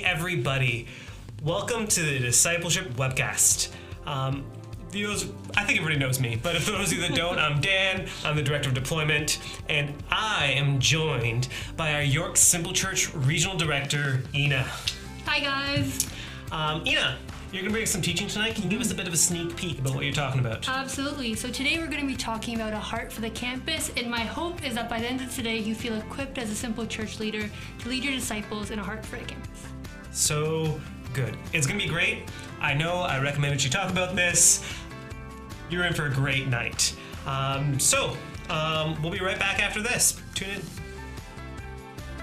Hey, everybody. Welcome to the Discipleship Webcast. Um, those, I think everybody knows me, but for those of you that don't, I'm Dan. I'm the Director of Deployment, and I am joined by our York Simple Church Regional Director, Ina. Hi, guys. Um, Ina, you're going to bring some teaching tonight. Can you give us a bit of a sneak peek about what you're talking about? Absolutely. So, today we're going to be talking about a heart for the campus, and my hope is that by the end of today, you feel equipped as a simple church leader to lead your disciples in a heart for the campus. So good. It's to be great. I know I recommended you talk about this. You're in for a great night. Um, so, um, we'll be right back after this. Tune in.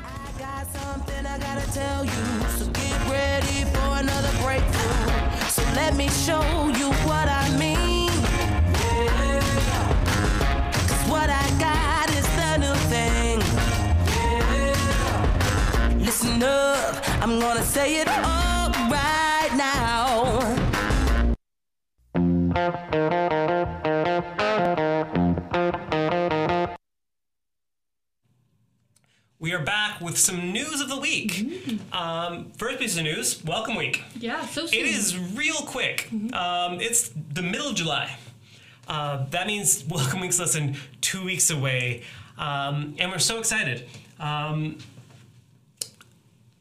I got something I gotta tell you. So get ready for another breakthrough. So let me show you what I mean. Cause what I got Listen up, I'm gonna say it all right now. We are back with some news of the week. Um, first piece of news Welcome Week. Yeah, so soon. It is real quick. Um, it's the middle of July. Uh, that means Welcome Week's less than two weeks away, um, and we're so excited. Um,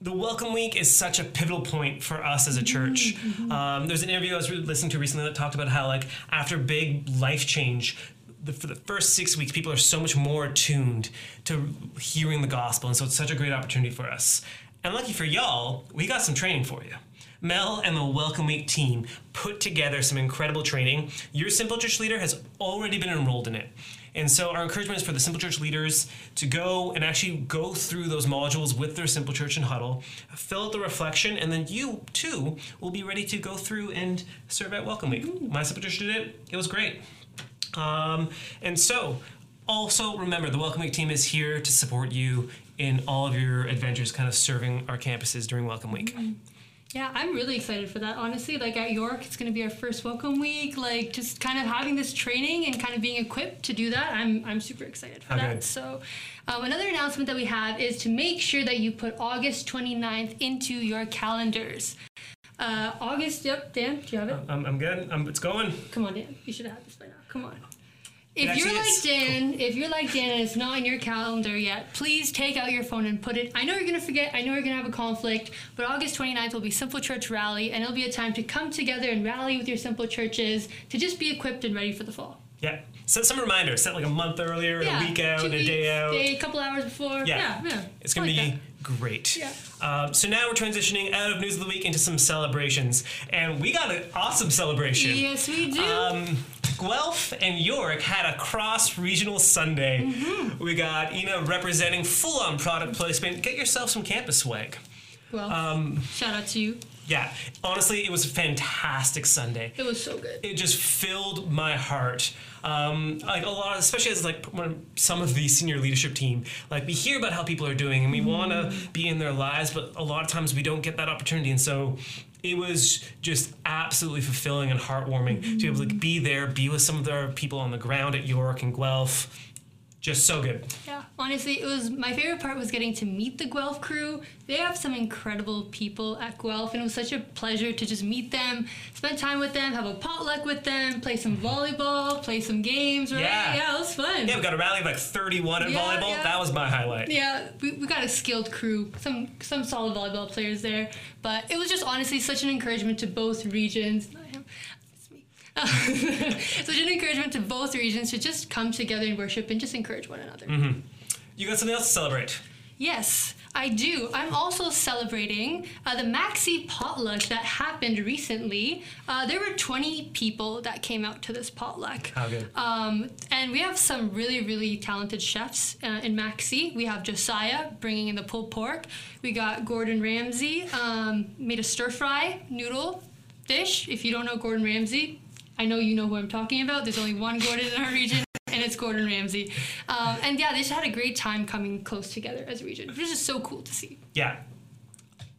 the Welcome Week is such a pivotal point for us as a church. Um, there's an interview I was listening to recently that talked about how, like, after big life change, the, for the first six weeks, people are so much more attuned to hearing the gospel, and so it's such a great opportunity for us. And lucky for y'all, we got some training for you. Mel and the Welcome Week team put together some incredible training. Your Simple Church leader has already been enrolled in it. And so our encouragement is for the Simple Church leaders to go and actually go through those modules with their Simple Church and Huddle, fill out the reflection, and then you too will be ready to go through and serve at Welcome Week. My Simple Church did it. It was great. Um, and so, also remember the Welcome Week team is here to support you in all of your adventures, kind of serving our campuses during Welcome Week. Yeah, I'm really excited for that. Honestly, like at York, it's going to be our first welcome week. Like just kind of having this training and kind of being equipped to do that. I'm I'm super excited for How that. So, um, another announcement that we have is to make sure that you put August 29th into your calendars. Uh, August, yep, Dan, do you have it? I'm, I'm good. I'm, it's going. Come on, Dan. You should have had this by now. Come on. If you're like is. Dan, if you're like Dan and it's not in your calendar yet, please take out your phone and put it. I know you're gonna forget. I know you're gonna have a conflict, but August 29th will be Simple Church Rally, and it'll be a time to come together and rally with your Simple churches to just be equipped and ready for the fall. Yeah. Set some reminders. Set like a month earlier, a week out, a day out. day, a couple hours before. Yeah. Yeah, yeah. It's going to be that. great. Yeah. Um, so now we're transitioning out of news of the week into some celebrations, and we got an awesome celebration. Yes, we do. Um, Guelph and York had a cross regional Sunday. Mm-hmm. We got Ina representing full on product placement. Get yourself some campus swag. well, Um, shout out to you. yeah, honestly, it was a fantastic Sunday. It was so good. It just filled my heart. Um, like a lot, especially as like when some of the senior leadership team, like we hear about how people are doing and we want to be in their lives, but a lot of times we don't get that opportunity. And so it was just absolutely fulfilling and heartwarming to be able to be there, be with some of the people on the ground at York and Guelph. Just so good. Yeah, honestly, it was my favorite part was getting to meet the Guelph crew. They have some incredible people at Guelph, and it was such a pleasure to just meet them, spend time with them, have a potluck with them, play some mm-hmm. volleyball, play some games. Right? Yeah. yeah, it was fun. Yeah, we got a rally of like 31 in Yeah, volleyball. yeah. That was my highlight. Yeah, we, we got a skilled crew, some some solid volleyball players there. But it was just honestly such an encouragement to both regions. Not him, it's me. such an encouragement to both regions to just come together and worship and just encourage one another. You got something else to celebrate? Yes, I do. I'm also celebrating uh, the Mac C potluck that happened recently. Uh, there were 20 people that came out to this potluck. How good. Um, and we have some really, really talented chefs uh, in Mac C. We have Josiah bringing in the pulled pork. We got Gordon Ramsay um, made a stir fry noodle dish. If you don't know Gordon Ramsay, I know you know who I'm talking about. There's only one Gordon in our region. And it's Gordon Ramsay. Um, and yeah, they just had a great time coming close together as a region, which is just so cool to see. Yeah.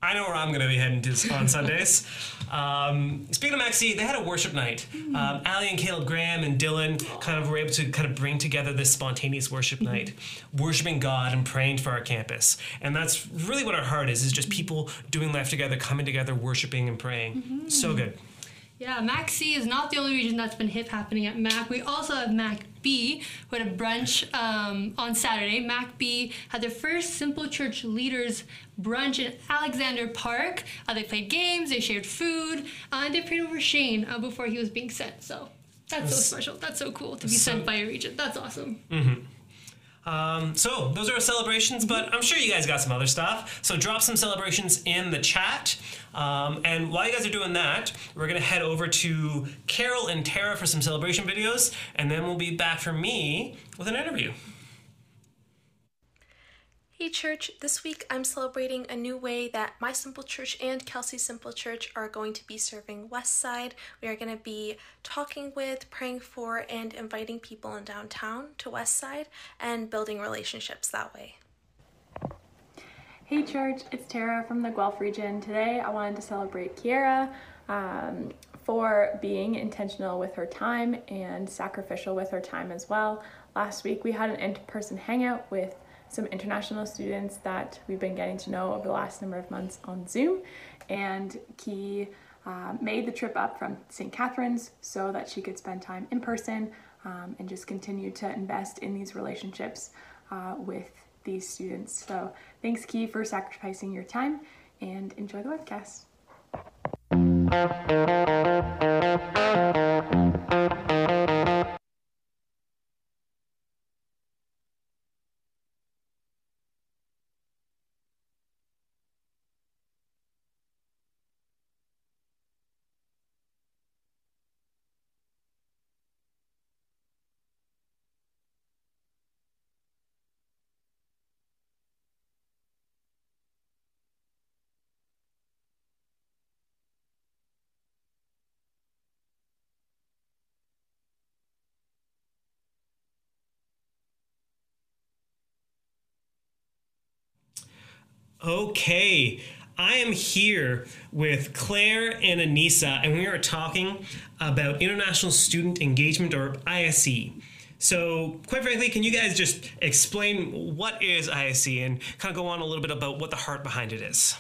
I know where I'm going to be heading to on Sundays. Um, speaking of Mac C, they had a worship night. Um, Ali and Caleb Graham and Dylan kind of were able to kind of bring together this spontaneous worship night, worshiping God and praying for our campus. And that's really what our heart is, is just people doing life together, coming together, worshiping and praying. So good. Yeah, Mac C is not the only region that's been hip happening at Mac. We also have Mac B, who had a brunch um, on Saturday. Mac B had their first Simple Church Leaders brunch in Alexander Park. Uh, they played games, they shared food, uh, and they prayed over Shane uh, before he was being sent. So that's so special. That's so cool to be So- sent by a region. That's awesome. Um, so those are our celebrations, but I'm sure you guys got some other stuff. So drop some celebrations in the chat. Um, and while you guys are doing that, we're gonna head over to Carol and Tara for some celebration videos, and then we'll be back for me with an interview. Hey, church. This week I'm celebrating a new way that my Simple Church and Kelsey Simple Church are going to be serving Westside. We are going to be talking with, praying for, and inviting people in downtown to Westside and building relationships that way. Hey church, it's Tara from the Guelph region. Today I wanted to celebrate Kiera um, for being intentional with her time and sacrificial with her time as well. Last week we had an in person hangout with some international students that we've been getting to know over the last number of months on Zoom. And Key uh, made the trip up from St. Catharines so that she could spend time in person um, and just continue to invest in these relationships uh, with these students. So thanks, Key, for sacrificing your time and enjoy the webcast. Okay, I am here with Claire and Anissa, and we are talking about International Student Engagement or ISE. So, quite frankly, can you guys just explain what is ISE and kind of go on a little bit about what the heart behind it is?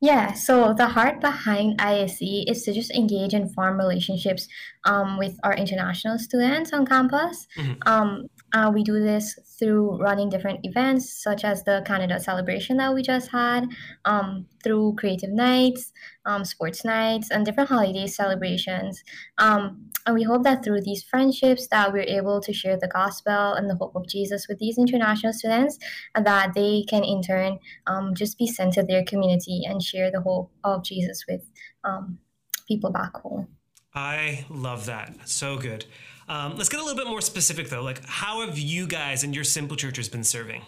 Yeah, so the heart behind ISE is to just engage and form relationships um, with our international students on campus. Um, uh, we do this through running different events, such as the Canada celebration that we just had, um, through creative nights, um, sports nights, and different holiday celebrations. Um, and we hope that through these friendships that we're able to share the gospel and the hope of Jesus with these international students, and that they can in turn um, just be sent to their community and share the hope of Jesus with um, people back home. I love that. So good. Um, let's get a little bit more specific though. Like, how have you guys and your simple churches been serving?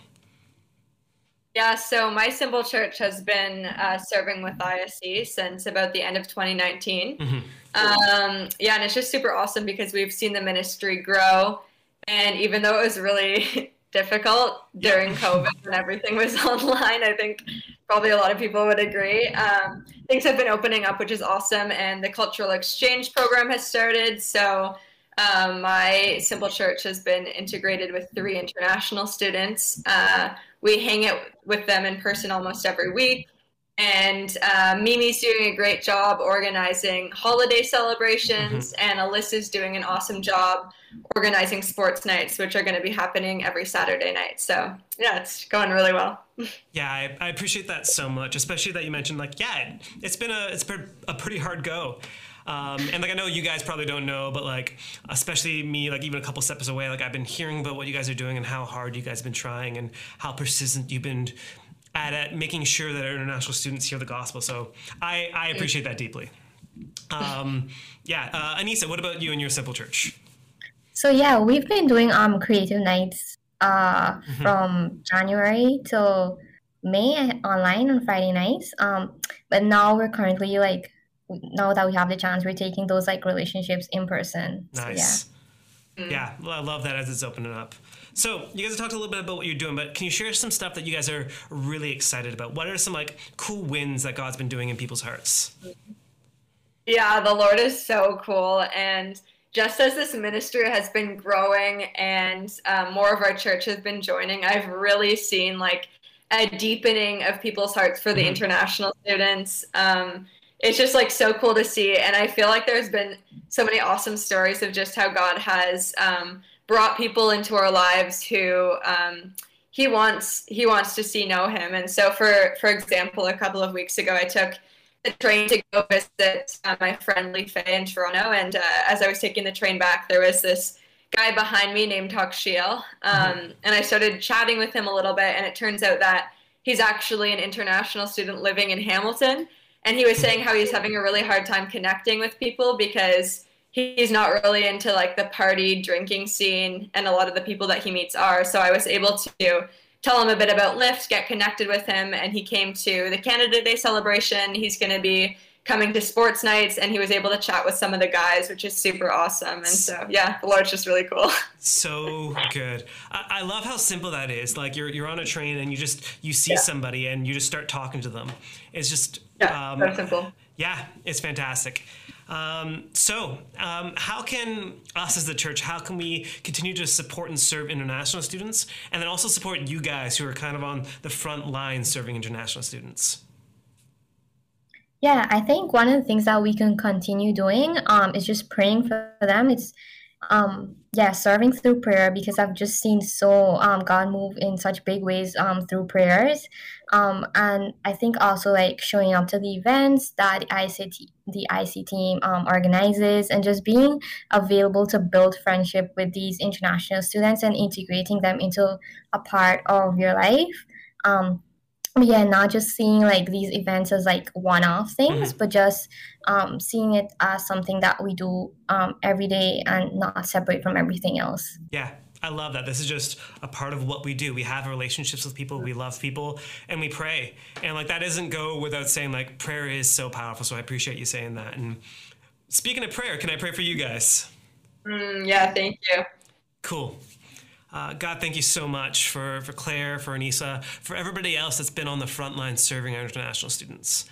Yeah, so my simple church has been uh, serving with ISE since about the end of 2019. Um, yeah, and it's just super awesome because we've seen the ministry grow. And even though it was really difficult during COVID when everything was online, I think probably a lot of people would agree. Um, things have been opening up, which is awesome. And the cultural exchange program has started. So um, my simple church has been integrated with three international students. Uh, we hang out with them in person almost every week. And uh, Mimi's doing a great job organizing holiday celebrations, and Alyssa's doing an awesome job organizing sports nights, which are going to be happening every Saturday night. So, yeah, it's going really well. Yeah, I, I appreciate that so much, especially that you mentioned like, yeah, it's been a it's been a pretty hard go. Um, and like I know you guys probably don't know, but like especially me, like even a couple steps away, like I've been hearing about what you guys are doing and how hard you guys have been trying and how persistent you've been at, at making sure that our international students hear the gospel. So I, I appreciate that deeply. Um, yeah, uh, Anissa, what about you and your simple church? So yeah, we've been doing um creative nights uh from January till May online on Friday nights. Um, but now we're currently like now that we have the chance, we're taking those like relationships in person. So, yeah. Nice. Yeah, I love that as it's opening up. So you guys have talked a little bit about what you're doing, but can you share some stuff that you guys are really excited about? What are some like cool wins that God's been doing in people's hearts? Yeah, the Lord is so cool. And just as this ministry has been growing and um, more of our church has been joining, I've really seen like a deepening of people's hearts for the mm-hmm. international students. Um, it's just like so cool to see. And I feel like there's been so many awesome stories of just how God has um, brought people into our lives who um, he wants he wants to see know him. And so for for example, a couple of weeks ago, I took the train to go visit uh, my friend Lee Faye in Toronto. And uh, as I was taking the train back, there was this guy behind me named Tuck Shiel. Um, mm-hmm. And I started chatting with him a little bit. And it turns out that he's actually an international student living in Hamilton and he was saying how he's having a really hard time connecting with people because he's not really into like the party drinking scene and a lot of the people that he meets are so i was able to tell him a bit about Lift, get connected with him, and he came to the Canada Day celebration. He's going to be coming to sports nights, and he was able to chat with some of the guys, which is super awesome. And so, yeah, the Lord's just really cool. So good. I, I love how simple that is. Like you're you're on a train and you just you see yeah. somebody and you just start talking to them. It's just yeah, um, simple. Yeah, it's fantastic. Um, so, um, how can us as the church, how can we continue to support and serve international students, and then also support you guys who are kind of on the front line serving international students? Yeah, I think one of the things that we can continue doing um, is just praying for them. It's um yeah serving through prayer because i've just seen so um god move in such big ways um through prayers. Um and i think also like showing up to the events that the ict the ISE team um, organizes and just being available to build friendship with these international students and integrating them into a part of your life. Um yeah not just seeing like these events as like one-off things mm-hmm. but just um, seeing it as something that we do um, every day and not separate from everything else yeah I love that. This is just a part of what we do. We have relationships with people, we love people, and we pray. And like that doesn't go without saying like prayer is so powerful. So I appreciate you saying that. And speaking of prayer, can I pray for you guys? Mm, yeah, thank you. Cool. Uh, God, thank you so much for, for Claire, for Anissa, for everybody else that's been on the front line serving our international students.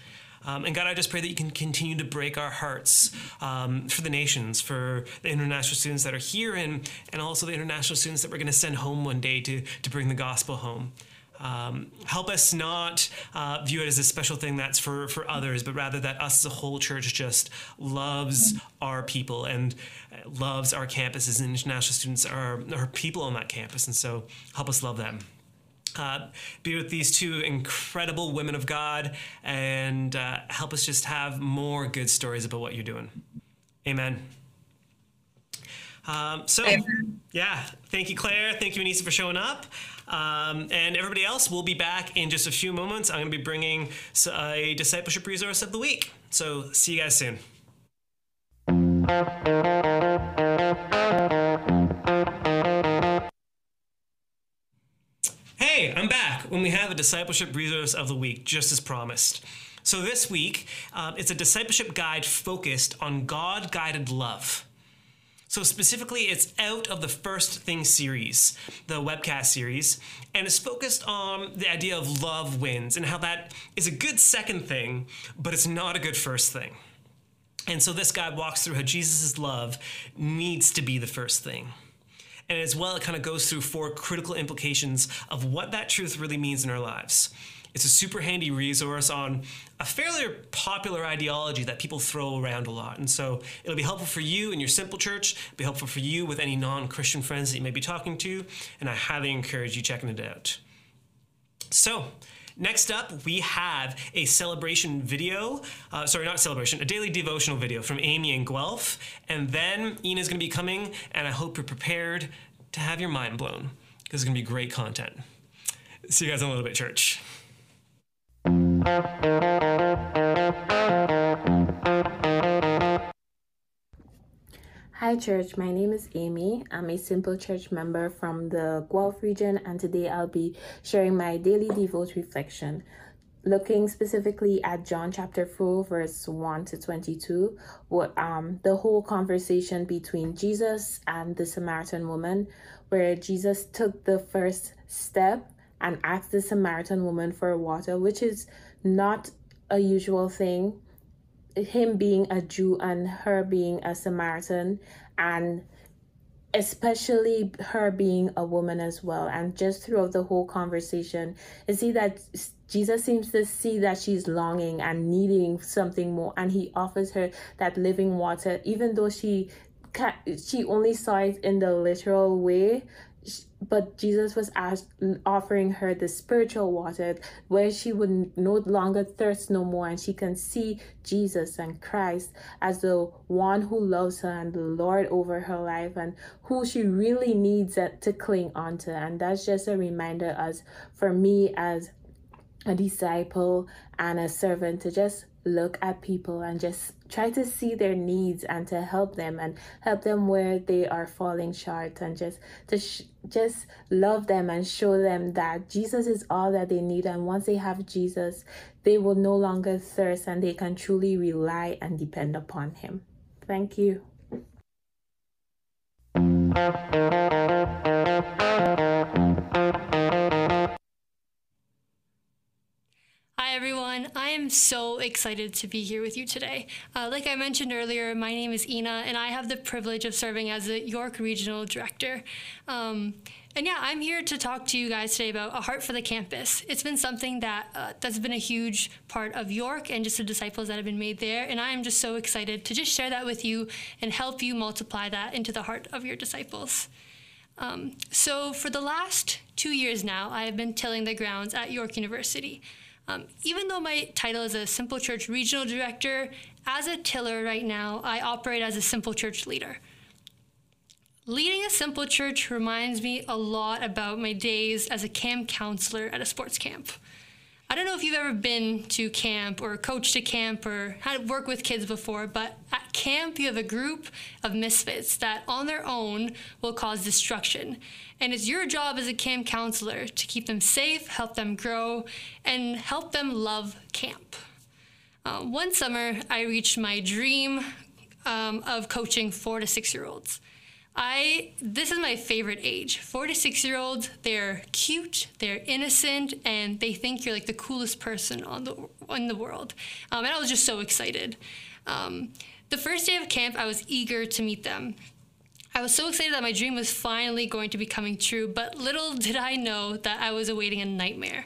Um, and God, I just pray that you can continue to break our hearts um, for the nations, for the international students that are here, and, and also the international students that we're going to send home one day to, to bring the gospel home. Um, help us not uh, view it as a special thing that's for, for others, but rather that us as a whole church just loves our people and loves our campuses and international students are, are people on that campus. And so help us love them. Uh, be with these two incredible women of God and uh, help us just have more good stories about what you're doing. Amen. Um, so, Amen. yeah, thank you, Claire. Thank you, Anissa, for showing up. Um, and everybody else, we'll be back in just a few moments. I'm going to be bringing a discipleship resource of the week. So, see you guys soon. Hey, I'm back when we have a discipleship resource of the week, just as promised. So, this week, uh, it's a discipleship guide focused on God guided love. So, specifically, it's out of the First Thing series, the webcast series, and it's focused on the idea of love wins and how that is a good second thing, but it's not a good first thing. And so, this guy walks through how Jesus' love needs to be the first thing. And as well, it kind of goes through four critical implications of what that truth really means in our lives. It's a super handy resource on a fairly popular ideology that people throw around a lot. And so it'll be helpful for you in your simple church, be helpful for you with any non Christian friends that you may be talking to, and I highly encourage you checking it out. So, Next up, we have a celebration video. Uh, sorry, not celebration, a daily devotional video from Amy and Guelph. And then Ina's going to be coming, and I hope you're prepared to have your mind blown because it's going to be great content. See you guys in a little bit, church. Hi, church. My name is Amy. I'm a simple church member from the Guelph region, and today I'll be sharing my daily devote reflection. looking specifically at John chapter 4, verse 1 to 22, what, um, the whole conversation between Jesus and the Samaritan woman, where Jesus took the first step and asked the Samaritan woman for water, which is not a usual thing. Him being a Jew and her being a Samaritan, and especially her being a woman as well. And just throughout the whole conversation, you see that Jesus seems to see that she's longing and needing something more, and he offers her that living water, even though she she only saw it in the literal way but Jesus was asked, offering her the spiritual water where she would no longer thirst no more and she can see Jesus and Christ as the one who loves her and the Lord over her life and who she really needs to cling onto. And that's just a reminder as for me as a disciple and a servant to just look at people and just try to see their needs and to help them and help them where they are falling short and just to sh- just love them and show them that Jesus is all that they need. And once they have Jesus they will no longer thirst and they can truly rely and depend upon him. Thank you am so excited to be here with you today. Uh, like I mentioned earlier, my name is Ina, and I have the privilege of serving as the York Regional Director. Um, and yeah, I'm here to talk to you guys today about a heart for the campus. It's been something that uh, that's been a huge part of York and just the disciples that have been made there. And I am just so excited to just share that with you and help you multiply that into the heart of your disciples. Um, so for the last two years now, I have been tilling the grounds at York University. Um, even though my title is a Simple Church Regional Director, as a tiller right now, I operate as a Simple Church leader. Leading a Simple Church reminds me a lot about my days as a camp counselor at a sports camp. I don't know if you've ever been to camp or coached a camp or had work with kids before, but at camp you have a group of misfits that on their own will cause destruction. And it's your job as a camp counselor to keep them safe, help them grow, and help them love camp. Uh, one summer, I reached my dream um, of coaching four to six year olds. I this is my favorite age. Four to six year olds, they're cute, they're innocent, and they think you're like the coolest person on the in the world. Um, and I was just so excited. Um, the first day of camp, I was eager to meet them. I was so excited that my dream was finally going to be coming true, but little did I know that I was awaiting a nightmare.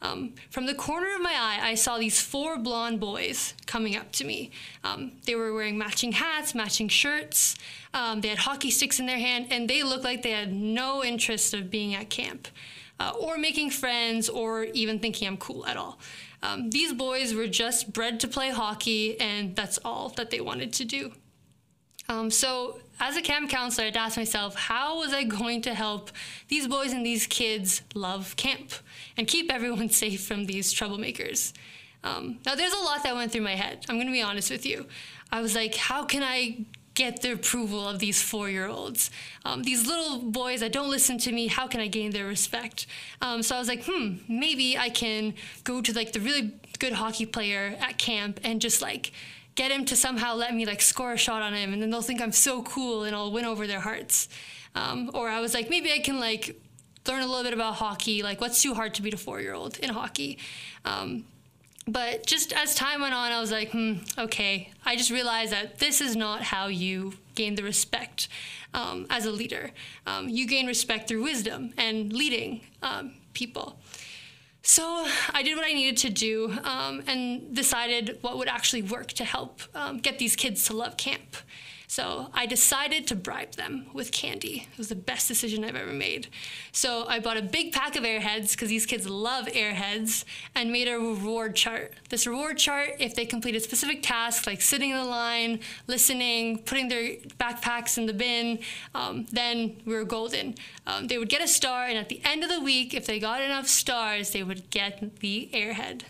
Um, from the corner of my eye, I saw these four blonde boys coming up to me. Um, they were wearing matching hats, matching shirts. Um, they had hockey sticks in their hand, and they looked like they had no interest of being at camp, uh, or making friends, or even thinking I'm cool at all. Um, these boys were just bred to play hockey, and that's all that they wanted to do. Um, so, as a camp counselor, I'd ask myself, how was I going to help these boys and these kids love camp and keep everyone safe from these troublemakers? Um, now, there's a lot that went through my head. I'm going to be honest with you. I was like, how can I get the approval of these four year olds? Um, these little boys that don't listen to me, how can I gain their respect? Um, so I was like, hmm, maybe I can go to like the really good hockey player at camp and just like, get him to somehow let me like score a shot on him and then they'll think I'm so cool and I'll win over their hearts. Um, or I was like, maybe I can like learn a little bit about hockey. Like, what's too hard to beat a four year old in hockey? Um, but just as time went on, I was like, hmm, okay. I just realized that this is not how you gain the respect um, as a leader. Um, you gain respect through wisdom and leading um, people. So I did what I needed to do um, and decided what would actually work to help um, get these kids to love camp. So I decided to bribe them with candy. It was the best decision I've ever made. So I bought a big pack of airheads because these kids love airheads and made a reward chart. This reward chart, if they completed specific tasks like sitting in the line, listening, putting their backpacks in the bin, um, then we were golden. Um, they would get a star, and at the end of the week, if they got enough stars, they would get the airhead.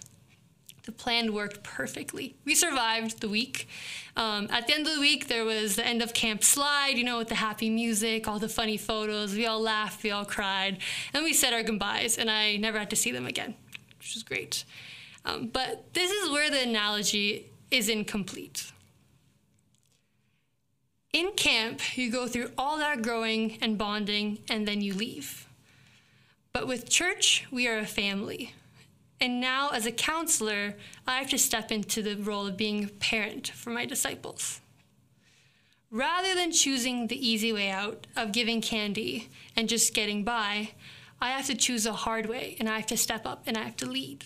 The plan worked perfectly. We survived the week. Um, at the end of the week, there was the end of camp slide, you know, with the happy music, all the funny photos. We all laughed, we all cried, and we said our goodbyes, and I never had to see them again, which was great. Um, but this is where the analogy is incomplete. In camp, you go through all that growing and bonding, and then you leave. But with church, we are a family. And now, as a counselor, I have to step into the role of being a parent for my disciples. Rather than choosing the easy way out of giving candy and just getting by, I have to choose a hard way and I have to step up and I have to lead.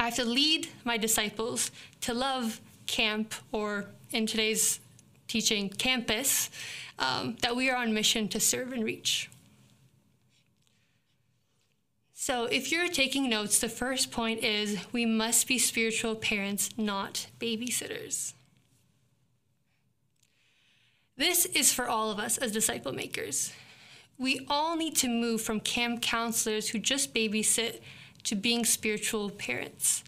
I have to lead my disciples to love camp, or in today's teaching, campus, um, that we are on mission to serve and reach. So, if you're taking notes, the first point is we must be spiritual parents, not babysitters. This is for all of us as disciple makers. We all need to move from camp counselors who just babysit to being spiritual parents.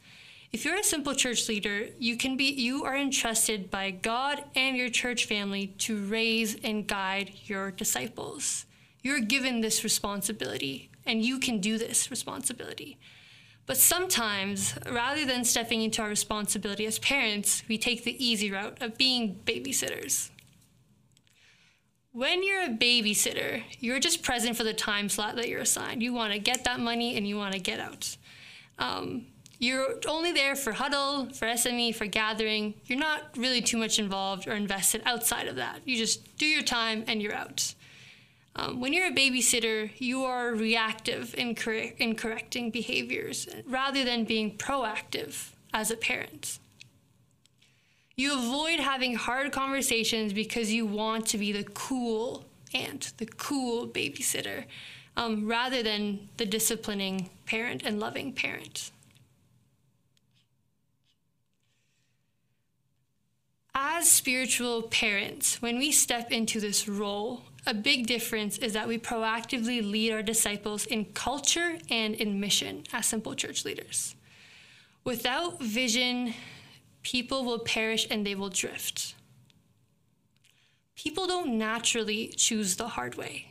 If you're a simple church leader, you can be you are entrusted by God and your church family to raise and guide your disciples. You're given this responsibility and you can do this responsibility. But sometimes, rather than stepping into our responsibility as parents, we take the easy route of being babysitters. When you're a babysitter, you're just present for the time slot that you're assigned. You want to get that money and you want to get out. Um, you're only there for huddle, for SME, for gathering. You're not really too much involved or invested outside of that. You just do your time and you're out. Um, when you're a babysitter, you are reactive in, cor- in correcting behaviors rather than being proactive as a parent. You avoid having hard conversations because you want to be the cool aunt, the cool babysitter, um, rather than the disciplining parent and loving parent. As spiritual parents, when we step into this role, a big difference is that we proactively lead our disciples in culture and in mission as simple church leaders. Without vision, people will perish and they will drift. People don't naturally choose the hard way.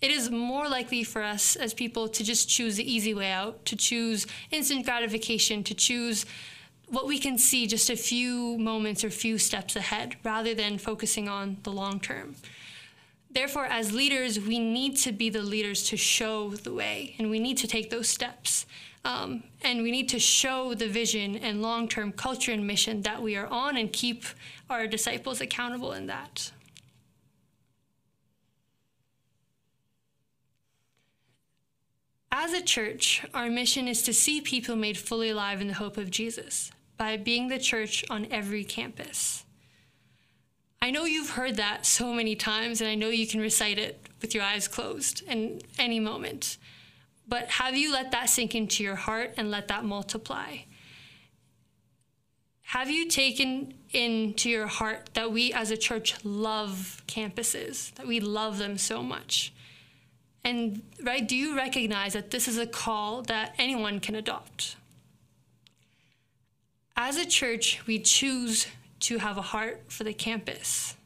It is more likely for us as people to just choose the easy way out, to choose instant gratification, to choose what we can see just a few moments or few steps ahead rather than focusing on the long term. Therefore, as leaders, we need to be the leaders to show the way, and we need to take those steps. Um, and we need to show the vision and long term culture and mission that we are on and keep our disciples accountable in that. As a church, our mission is to see people made fully alive in the hope of Jesus by being the church on every campus. I know you've heard that so many times, and I know you can recite it with your eyes closed in any moment. But have you let that sink into your heart and let that multiply? Have you taken into your heart that we as a church love campuses, that we love them so much? And right, do you recognize that this is a call that anyone can adopt? As a church, we choose to have a heart for the campus.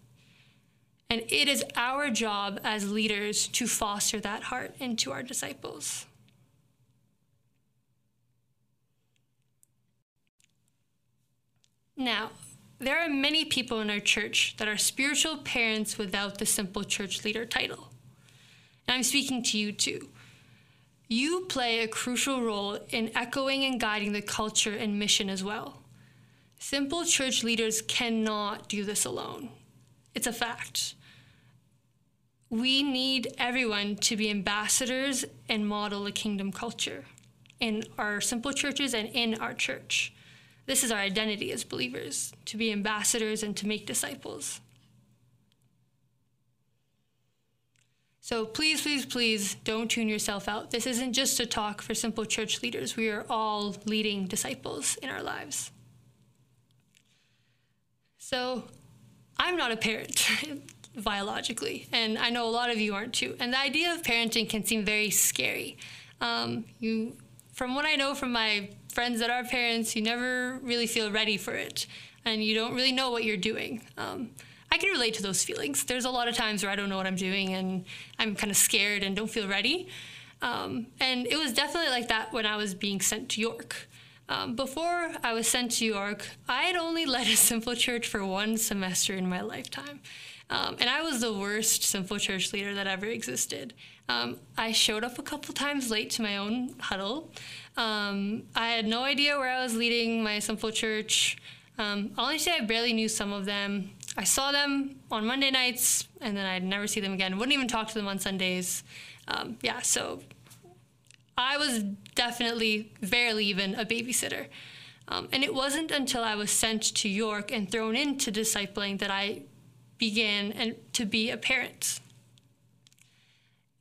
And it is our job as leaders to foster that heart into our disciples. Now, there are many people in our church that are spiritual parents without the simple church leader title. And I'm speaking to you too. You play a crucial role in echoing and guiding the culture and mission as well. Simple church leaders cannot do this alone. It's a fact. We need everyone to be ambassadors and model a kingdom culture in our simple churches and in our church. This is our identity as believers to be ambassadors and to make disciples. So please, please, please don't tune yourself out. This isn't just a talk for simple church leaders. We are all leading disciples in our lives. So I'm not a parent biologically, and I know a lot of you aren't too. And the idea of parenting can seem very scary. Um, you, from what I know from my friends that are parents, you never really feel ready for it, and you don't really know what you're doing. Um, I can relate to those feelings. There's a lot of times where I don't know what I'm doing, and I'm kind of scared and don't feel ready. Um, and it was definitely like that when I was being sent to York. Um, before I was sent to York, I had only led a simple church for one semester in my lifetime. Um, and I was the worst simple church leader that ever existed. Um, I showed up a couple times late to my own huddle. Um, I had no idea where I was leading my simple church. Um, honestly, I barely knew some of them. I saw them on Monday nights, and then I'd never see them again. Wouldn't even talk to them on Sundays. Um, yeah, so I was definitely barely even a babysitter. Um, and it wasn't until I was sent to York and thrown into discipling that I began and to be a parent.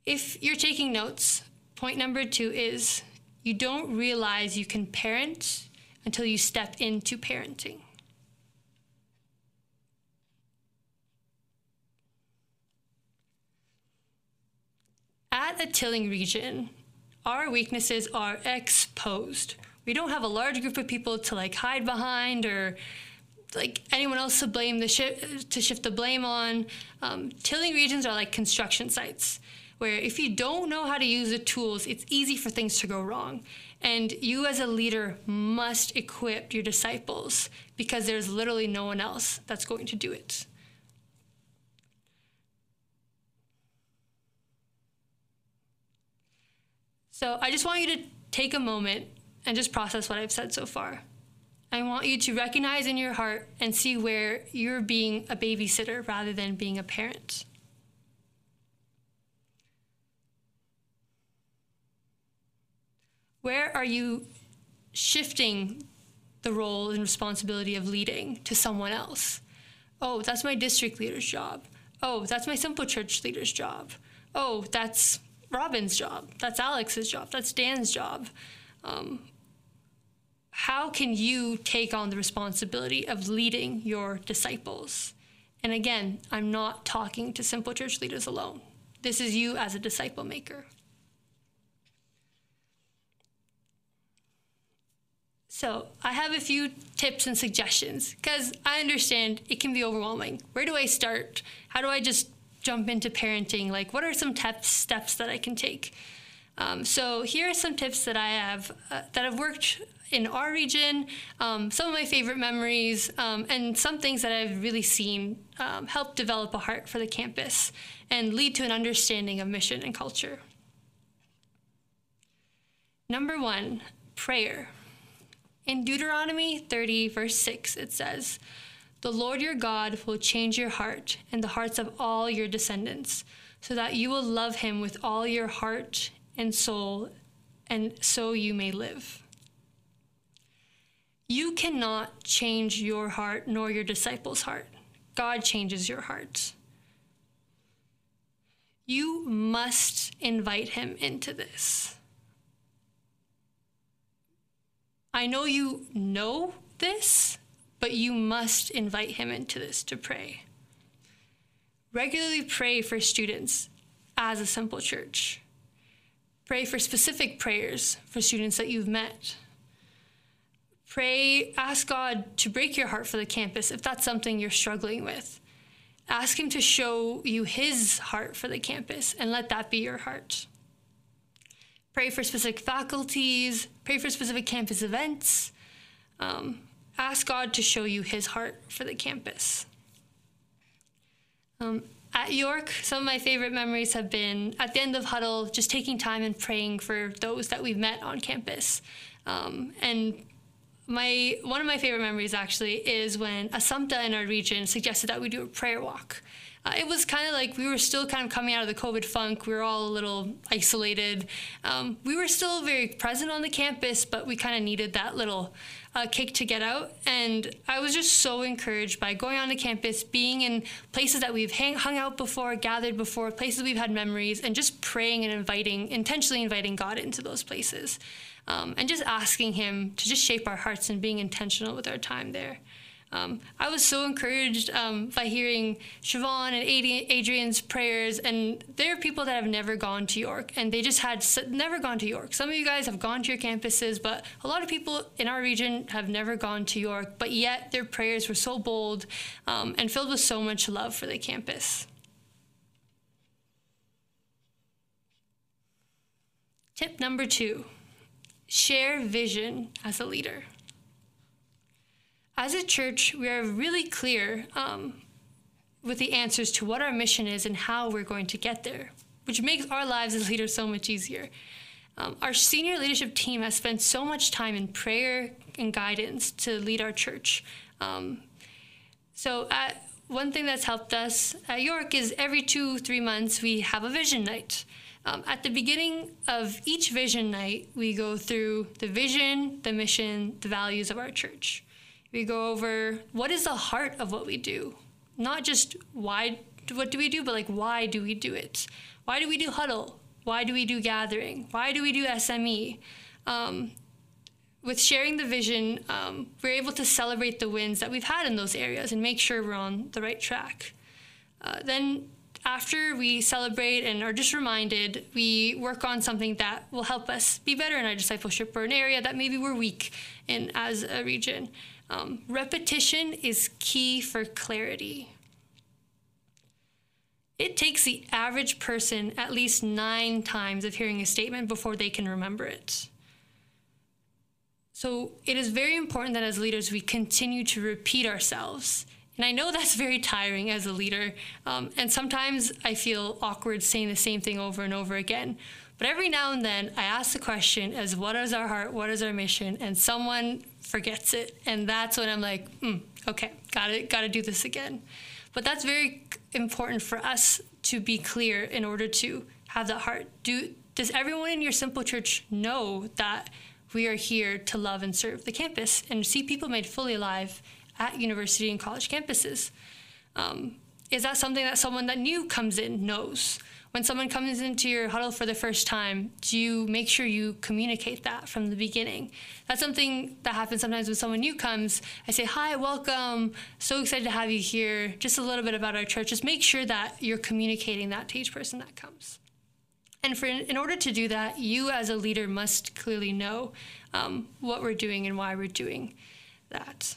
If you're taking notes, point number two is you don't realize you can parent until you step into parenting. At a tilling region, our weaknesses are exposed. We don't have a large group of people to like hide behind or like anyone else to blame the shi- to shift the blame on. Um, tilling regions are like construction sites where if you don't know how to use the tools, it's easy for things to go wrong. And you as a leader must equip your disciples because there's literally no one else that's going to do it. So I just want you to take a moment and just process what I've said so far. I want you to recognize in your heart and see where you're being a babysitter rather than being a parent. Where are you shifting the role and responsibility of leading to someone else? Oh, that's my district leader's job. Oh, that's my simple church leader's job. Oh, that's Robin's job. That's Alex's job. That's Dan's job. Um, how can you take on the responsibility of leading your disciples? And again, I'm not talking to simple church leaders alone. This is you as a disciple maker. So, I have a few tips and suggestions because I understand it can be overwhelming. Where do I start? How do I just jump into parenting? Like, what are some tep- steps that I can take? Um, so, here are some tips that I have uh, that have worked in our region, um, some of my favorite memories, um, and some things that I've really seen um, help develop a heart for the campus and lead to an understanding of mission and culture. Number one, prayer. In Deuteronomy 30, verse 6, it says, The Lord your God will change your heart and the hearts of all your descendants, so that you will love him with all your heart and soul, and so you may live. You cannot change your heart nor your disciples' heart. God changes your heart. You must invite him into this. I know you know this, but you must invite him into this to pray. Regularly pray for students as a simple church. Pray for specific prayers for students that you've met. Pray, ask God to break your heart for the campus if that's something you're struggling with. Ask Him to show you His heart for the campus and let that be your heart. Pray for specific faculties, pray for specific campus events. Um, ask God to show you His heart for the campus. Um, at York, some of my favorite memories have been at the end of huddle, just taking time and praying for those that we've met on campus. Um, and my one of my favorite memories actually is when Assumpta in our region suggested that we do a prayer walk. Uh, it was kind of like we were still kind of coming out of the COVID funk. We were all a little isolated. Um, we were still very present on the campus, but we kind of needed that little uh, kick to get out. And I was just so encouraged by going on the campus, being in places that we've hang, hung out before, gathered before, places we've had memories, and just praying and inviting, intentionally inviting God into those places. Um, and just asking Him to just shape our hearts and being intentional with our time there. Um, I was so encouraged um, by hearing Siobhan and Adrian's prayers, and there are people that have never gone to York, and they just had never gone to York. Some of you guys have gone to your campuses, but a lot of people in our region have never gone to York, but yet their prayers were so bold um, and filled with so much love for the campus. Tip number two share vision as a leader. As a church, we are really clear um, with the answers to what our mission is and how we're going to get there, which makes our lives as leaders so much easier. Um, our senior leadership team has spent so much time in prayer and guidance to lead our church. Um, so, at, one thing that's helped us at York is every two, three months we have a vision night. Um, at the beginning of each vision night, we go through the vision, the mission, the values of our church. We go over what is the heart of what we do, not just why, what do we do, but like why do we do it? Why do we do huddle? Why do we do gathering? Why do we do SME? Um, with sharing the vision, um, we're able to celebrate the wins that we've had in those areas and make sure we're on the right track. Uh, then, after we celebrate and are just reminded, we work on something that will help us be better in our discipleship or an area that maybe we're weak in as a region. Um, repetition is key for clarity. It takes the average person at least nine times of hearing a statement before they can remember it. So it is very important that as leaders we continue to repeat ourselves. And I know that's very tiring as a leader. Um, and sometimes I feel awkward saying the same thing over and over again. But every now and then I ask the question as what is our heart? What is our mission? And someone forgets it. And that's when I'm like, mm, okay, gotta, gotta do this again. But that's very important for us to be clear in order to have that heart. Do does everyone in your simple church know that we are here to love and serve the campus and see people made fully alive at university and college campuses? Um, is that something that someone that new comes in knows? When someone comes into your huddle for the first time, do you make sure you communicate that from the beginning? That's something that happens sometimes when someone new comes. I say, Hi, welcome. So excited to have you here. Just a little bit about our church. Just make sure that you're communicating that to each person that comes. And for in order to do that, you as a leader must clearly know um, what we're doing and why we're doing that.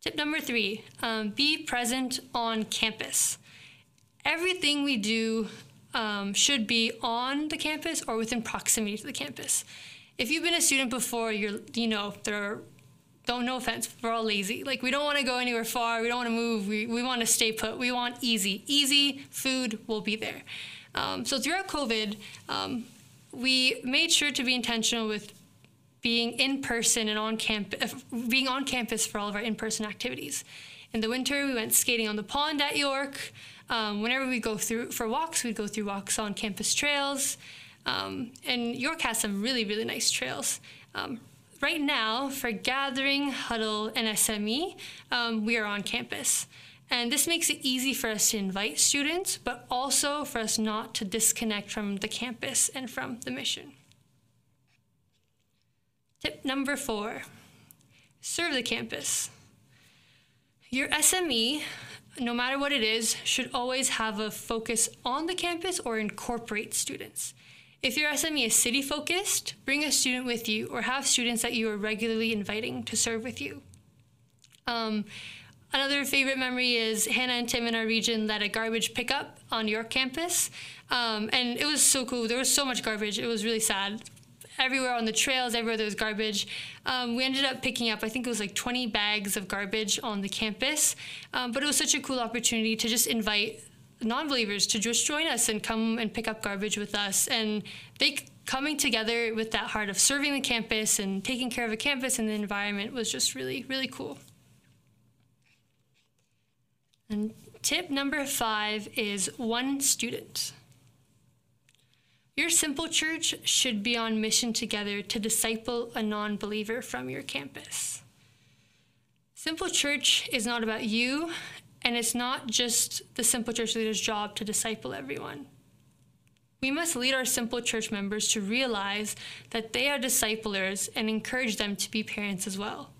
Tip number three um, be present on campus everything we do um, should be on the campus or within proximity to the campus. If you've been a student before, you're you know there are don't no offense, we're all lazy. Like we don't want to go anywhere far. We don't want to move. We, we want to stay put. We want easy. Easy food will be there. Um, so throughout COVID, um, we made sure to be intentional with being in person and on campus, being on campus for all of our in-person activities. In the winter, we went skating on the pond at York. Um, whenever we go through for walks, we'd go through walks on campus trails. Um, and York has some really, really nice trails. Um, right now, for gathering, huddle, and SME, um, we are on campus. And this makes it easy for us to invite students, but also for us not to disconnect from the campus and from the mission. Tip number four serve the campus. Your SME no matter what it is, should always have a focus on the campus or incorporate students. If your SME is city focused, bring a student with you or have students that you are regularly inviting to serve with you. Um, another favorite memory is Hannah and Tim in our region led a garbage pickup on your campus. Um, and it was so cool. There was so much garbage. It was really sad everywhere on the trails, everywhere there was garbage. Um, we ended up picking up, I think it was like 20 bags of garbage on the campus. Um, but it was such a cool opportunity to just invite non believers to just join us and come and pick up garbage with us. And they coming together with that heart of serving the campus and taking care of a campus and the environment was just really, really cool. And tip number five is one student. Your simple church should be on mission together to disciple a non believer from your campus. Simple church is not about you, and it's not just the simple church leader's job to disciple everyone. We must lead our simple church members to realize that they are disciplers and encourage them to be parents as well.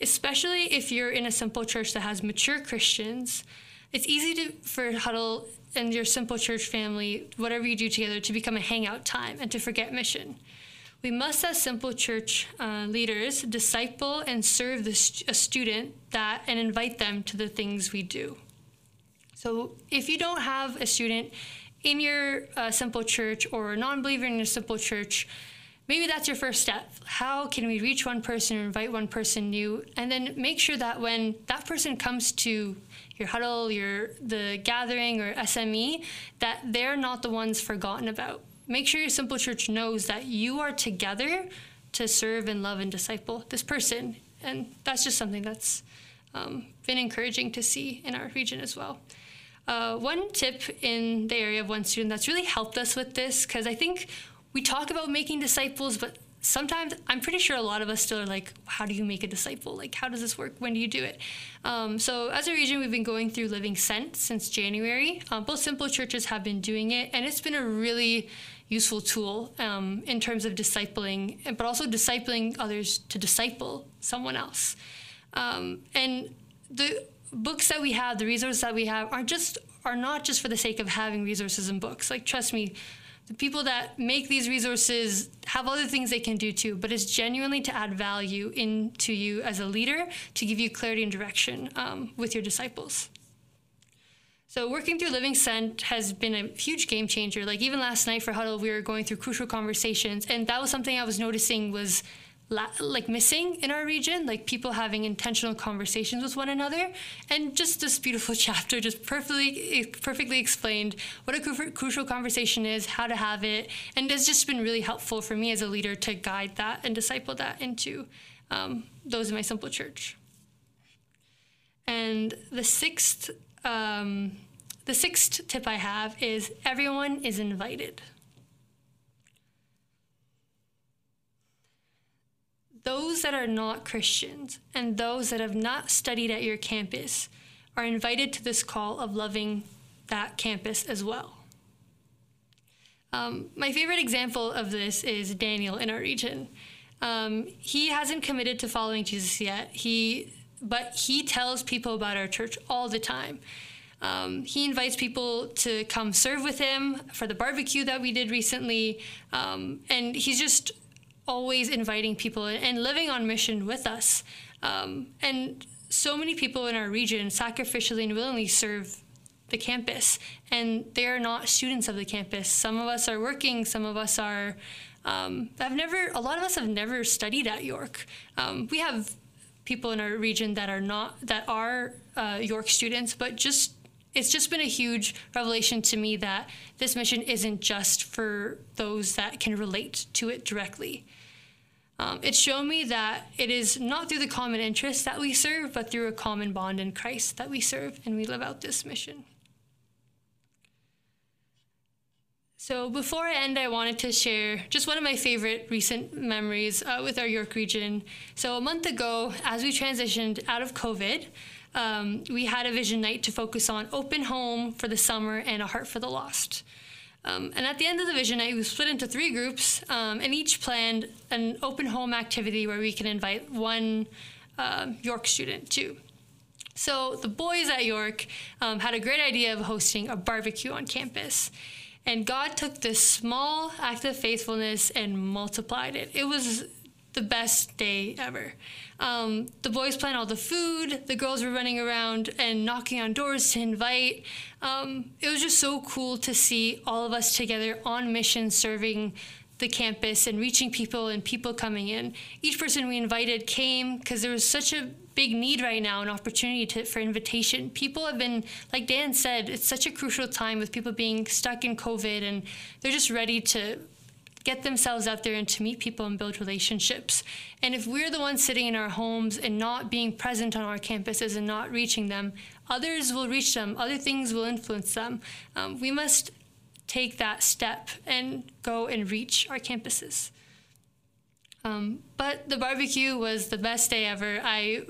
Especially if you're in a simple church that has mature Christians, it's easy to, for Huddle and your simple church family, whatever you do together, to become a hangout time and to forget mission. We must, as simple church uh, leaders, disciple and serve st- a student that and invite them to the things we do. So, if you don't have a student in your uh, simple church or a non-believer in your simple church, maybe that's your first step. How can we reach one person or invite one person new? And then make sure that when that person comes to your huddle, your the gathering or SME, that they're not the ones forgotten about. Make sure your simple church knows that you are together to serve and love and disciple this person. And that's just something that's um, been encouraging to see in our region as well. Uh, one tip in the area of one student that's really helped us with this, because I think we talk about making disciples, but sometimes I'm pretty sure a lot of us still are like, how do you make a disciple? Like, how does this work? When do you do it? Um, so, as a region, we've been going through Living Sent since January. Um, both simple churches have been doing it, and it's been a really useful tool um, in terms of discipling, but also discipling others to disciple someone else. Um, and the books that we have, the resources that we have, are just are not just for the sake of having resources and books. Like, trust me, the people that make these resources have other things they can do too, but it's genuinely to add value into you as a leader to give you clarity and direction um, with your disciples. So working through Living Sent has been a huge game changer. Like even last night for Huddle, we were going through crucial conversations, and that was something I was noticing was la- like missing in our region, like people having intentional conversations with one another, and just this beautiful chapter just perfectly perfectly explained what a cru- crucial conversation is, how to have it, and it's just been really helpful for me as a leader to guide that and disciple that into um, those in my simple church. And the sixth um, the sixth tip I have is everyone is invited. Those that are not Christians and those that have not studied at your campus are invited to this call of loving that campus as well. Um, my favorite example of this is Daniel in our region. Um, he hasn't committed to following Jesus yet. He, but he tells people about our church all the time. Um, he invites people to come serve with him for the barbecue that we did recently, um, and he's just always inviting people and living on mission with us. Um, and so many people in our region sacrificially and willingly serve the campus, and they are not students of the campus. Some of us are working, some of us are. Um, have never. A lot of us have never studied at York. Um, we have people in our region that are not that are uh, York students, but just it's just been a huge revelation to me that this mission isn't just for those that can relate to it directly. Um, it's shown me that it is not through the common interest that we serve, but through a common bond in Christ that we serve and we live out this mission. So, before I end, I wanted to share just one of my favorite recent memories uh, with our York region. So, a month ago, as we transitioned out of COVID, um, we had a vision night to focus on open home for the summer and a heart for the lost. Um, and at the end of the vision night, we split into three groups, um, and each planned an open home activity where we can invite one uh, York student too. So the boys at York um, had a great idea of hosting a barbecue on campus. And God took this small act of faithfulness and multiplied it. It was the best day ever. Um, the boys planned all the food. The girls were running around and knocking on doors to invite. Um, it was just so cool to see all of us together on mission serving the campus and reaching people and people coming in. Each person we invited came because there was such a big need right now, an opportunity to, for invitation. People have been, like Dan said, it's such a crucial time with people being stuck in COVID and they're just ready to get themselves out there and to meet people and build relationships. And if we're the ones sitting in our homes and not being present on our campuses and not reaching them, others will reach them, other things will influence them. Um, we must take that step and go and reach our campuses. Um, but the barbecue was the best day ever. I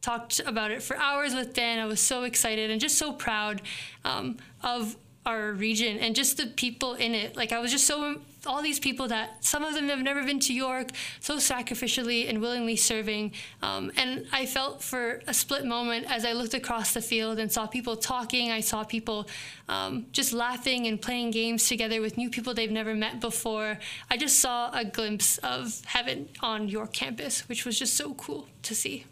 talked about it for hours with Dan. I was so excited and just so proud um, of our region and just the people in it. Like I was just so all these people that some of them have never been to York, so sacrificially and willingly serving. Um, and I felt for a split moment as I looked across the field and saw people talking. I saw people um, just laughing and playing games together with new people they've never met before. I just saw a glimpse of heaven on York campus, which was just so cool to see.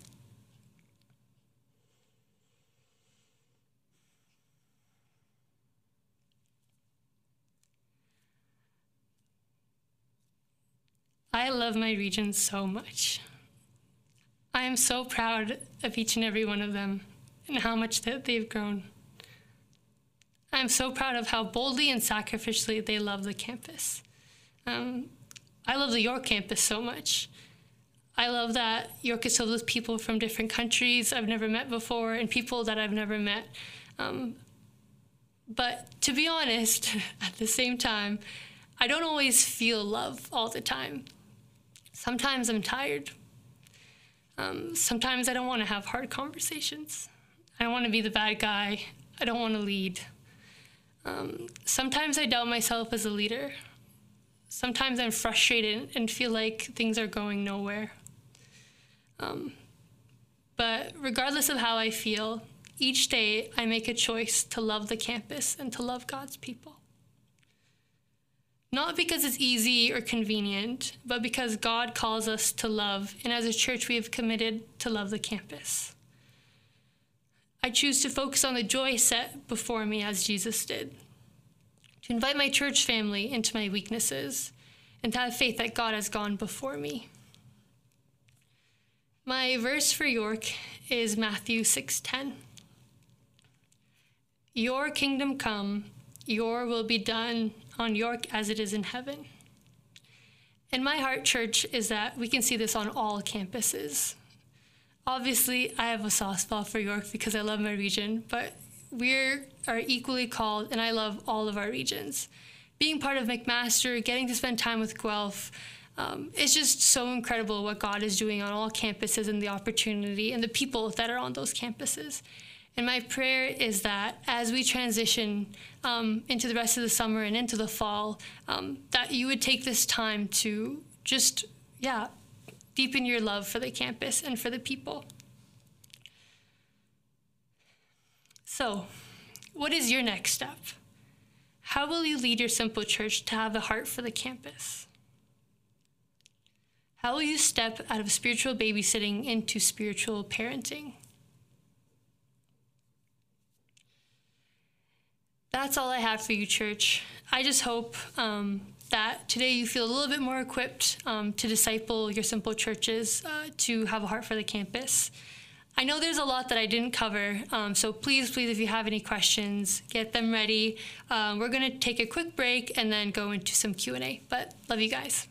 I love my region so much. I am so proud of each and every one of them and how much that they've grown. I'm so proud of how boldly and sacrificially they love the campus. Um, I love the York campus so much. I love that York is filled with people from different countries I've never met before and people that I've never met. Um, but to be honest, at the same time, I don't always feel love all the time. Sometimes I'm tired. Um, sometimes I don't want to have hard conversations. I don't want to be the bad guy. I don't want to lead. Um, sometimes I doubt myself as a leader. Sometimes I'm frustrated and feel like things are going nowhere. Um, but regardless of how I feel, each day I make a choice to love the campus and to love God's people. Not because it's easy or convenient, but because God calls us to love, and as a church, we have committed to love the campus. I choose to focus on the joy set before me as Jesus did, to invite my church family into my weaknesses, and to have faith that God has gone before me. My verse for York is Matthew 6:10. Your kingdom come, your will be done on York as it is in heaven. And my heart church is that we can see this on all campuses. Obviously, I have a soft spot for York because I love my region, but we are equally called, and I love all of our regions. Being part of McMaster, getting to spend time with Guelph, um, it's just so incredible what God is doing on all campuses and the opportunity and the people that are on those campuses. And my prayer is that as we transition um, into the rest of the summer and into the fall, um, that you would take this time to just, yeah, deepen your love for the campus and for the people. So, what is your next step? How will you lead your simple church to have a heart for the campus? How will you step out of spiritual babysitting into spiritual parenting? That's all I have for you, church. I just hope um, that today you feel a little bit more equipped um, to disciple your simple churches, uh, to have a heart for the campus. I know there's a lot that I didn't cover, um, so please, please, if you have any questions, get them ready. Um, we're going to take a quick break and then go into some Q&A, but love you guys.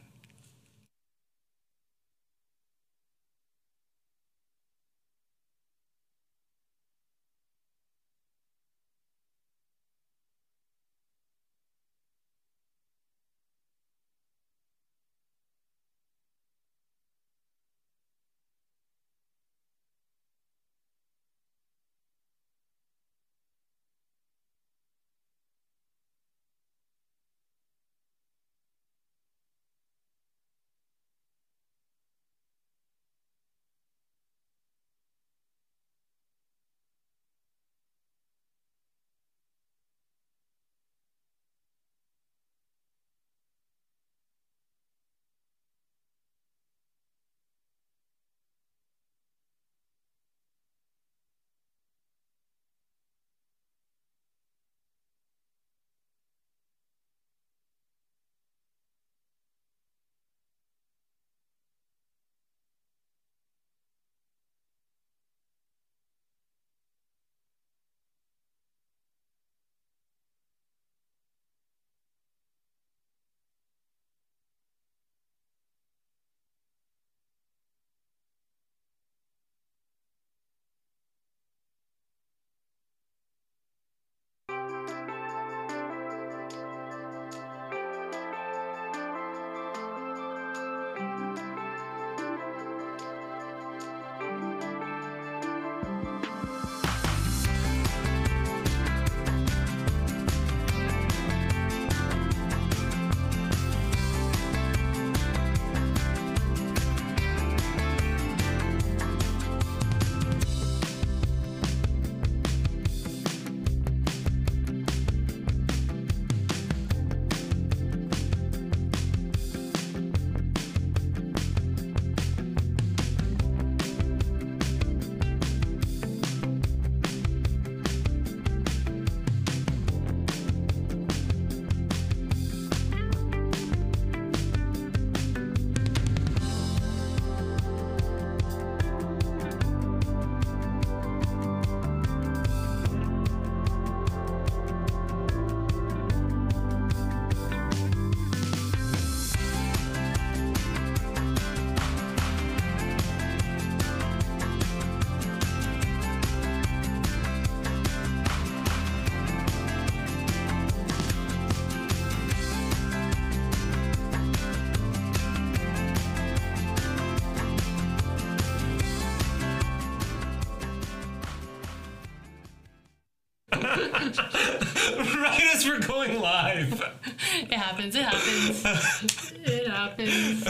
Happens. It happens. it happens.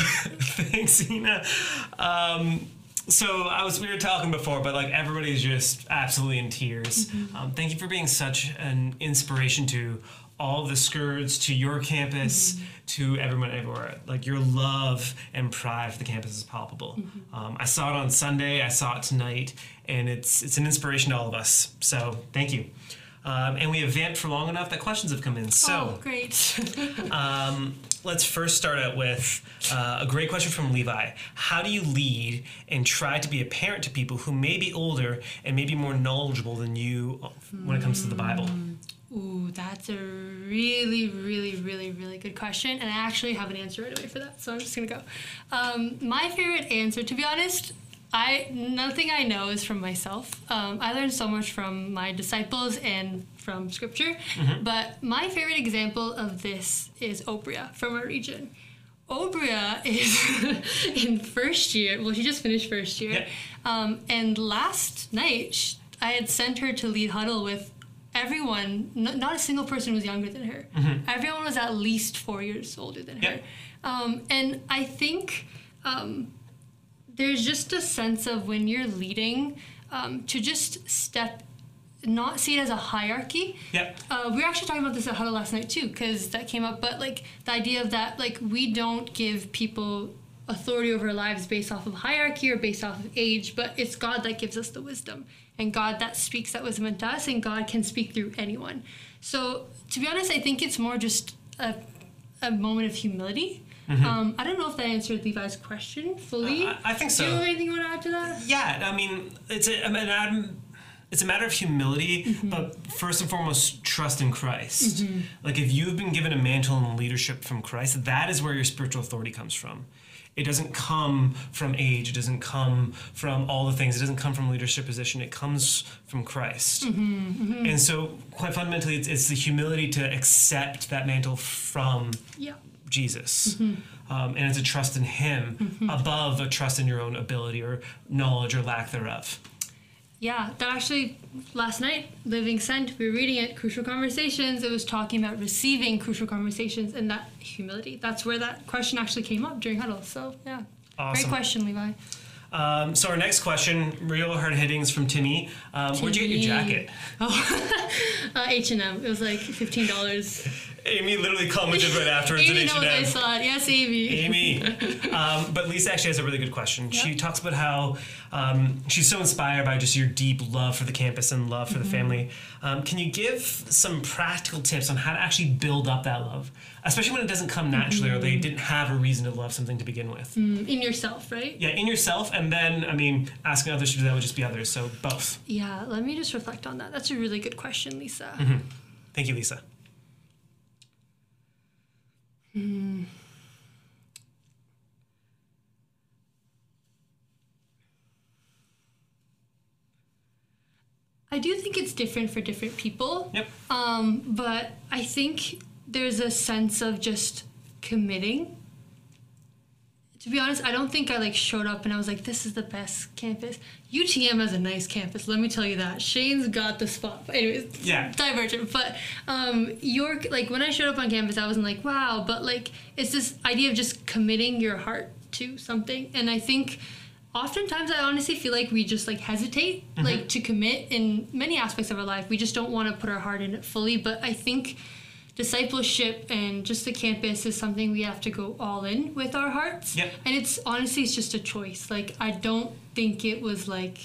Thanks, Ina. Um, so I was we were talking before, but like everybody's just absolutely in tears. Um, thank you for being such an inspiration to all the Skurds, to your campus, to everyone everywhere. Like your love and pride for the campus is palpable. Um, I saw it on Sunday. I saw it tonight, and it's it's an inspiration to all of us. So thank you. Um, and we have vamped for long enough that questions have come in. So oh, great. um, let's first start out with uh, a great question from Levi. How do you lead and try to be a parent to people who may be older and maybe more knowledgeable than you when it comes to the Bible? Ooh, that's a really, really, really, really good question, and I actually have an answer right away for that. So I'm just gonna go. Um, my favorite answer, to be honest, I nothing I know is from myself. Um, I learned so much from my disciples and from Scripture, but my favorite example of this is Obria from our region. Obria is in first year. Well, she just finished first year, Yeah. um, and last night sh- I had sent her to lead huddle with everyone. N- not a single person was younger than her. Everyone was at least four years older than her, um, and I think. Um, there's just a sense of when you're leading um, to just step not see it as a hierarchy. Yep. uh, we were actually talking about this at huddle last night too because that came up but like the idea of that like we don't give people authority over our lives based off of hierarchy or based off of age but it's god that gives us the wisdom and god that speaks that wisdom into us and god can speak through anyone. So to be honest i think it's more just a, a moment of humility um, I don't know if that answered Levi's question fully. I- I think so. Do you have anything you want to add to that? Yeah, I mean, it's a, I mean, I'm, it's a matter of humility, Mm-hmm. but first and foremost, trust in Christ. Like, if you've been given a mantle and leadership from Christ, that is where your spiritual authority comes from. It doesn't come from age. It doesn't come from all the things. It doesn't come from leadership position. It comes from Christ. Mm-hmm, And so, quite fundamentally, it's, it's the humility to accept that mantle from Yeah. Jesus. Mm-hmm. Um, and it's a trust in Him above a trust in your own ability or knowledge or lack thereof. Yeah, that actually last night, Living Sent, we were reading it, Crucial Conversations. It was talking about receiving crucial conversations and that humility. That's where that question actually came up during huddle. So yeah, Awesome. great question, Levi. Um, so, our next question, real hard hittings from Timmy. Um, where'd you get your jacket? Oh, uh, H and M. It was like fifteen dollars. Amy literally commented right afterwards Amy knows I saw it. Yes, Amy. Amy. Um, but Lisa actually has a really good question. She talks about how um, she's so inspired by just your deep love for the campus and love for the family. Um, can you give some practical tips on how to actually build up that love, especially when it doesn't come naturally or they didn't have a reason to love something to begin with? In yourself, right? Yeah, in yourself, and then I mean, asking others to do that would just be others. So both. Yeah. Let me just reflect on that. That's a really good question, Lisa. Thank you, Lisa. I do think it's different for different people. Yep. Um, but I think there's a sense of just committing. To be honest, I don't think I like showed up and I was like, "This is the best campus." UTM has a nice campus. Let me tell you that. Shane's got the spot. But anyways, Yeah. divergent. But um, York, like when I showed up on campus, I wasn't like, "Wow," but like it's this idea of just committing your heart to something, and I think oftentimes I honestly feel like we just like hesitate like to commit in many aspects of our life. We just don't want to put our heart in it fully. But I think discipleship and just the campus is something we have to go all in with our hearts. Yep. And it's honestly it's just a choice. Like I don't think it was like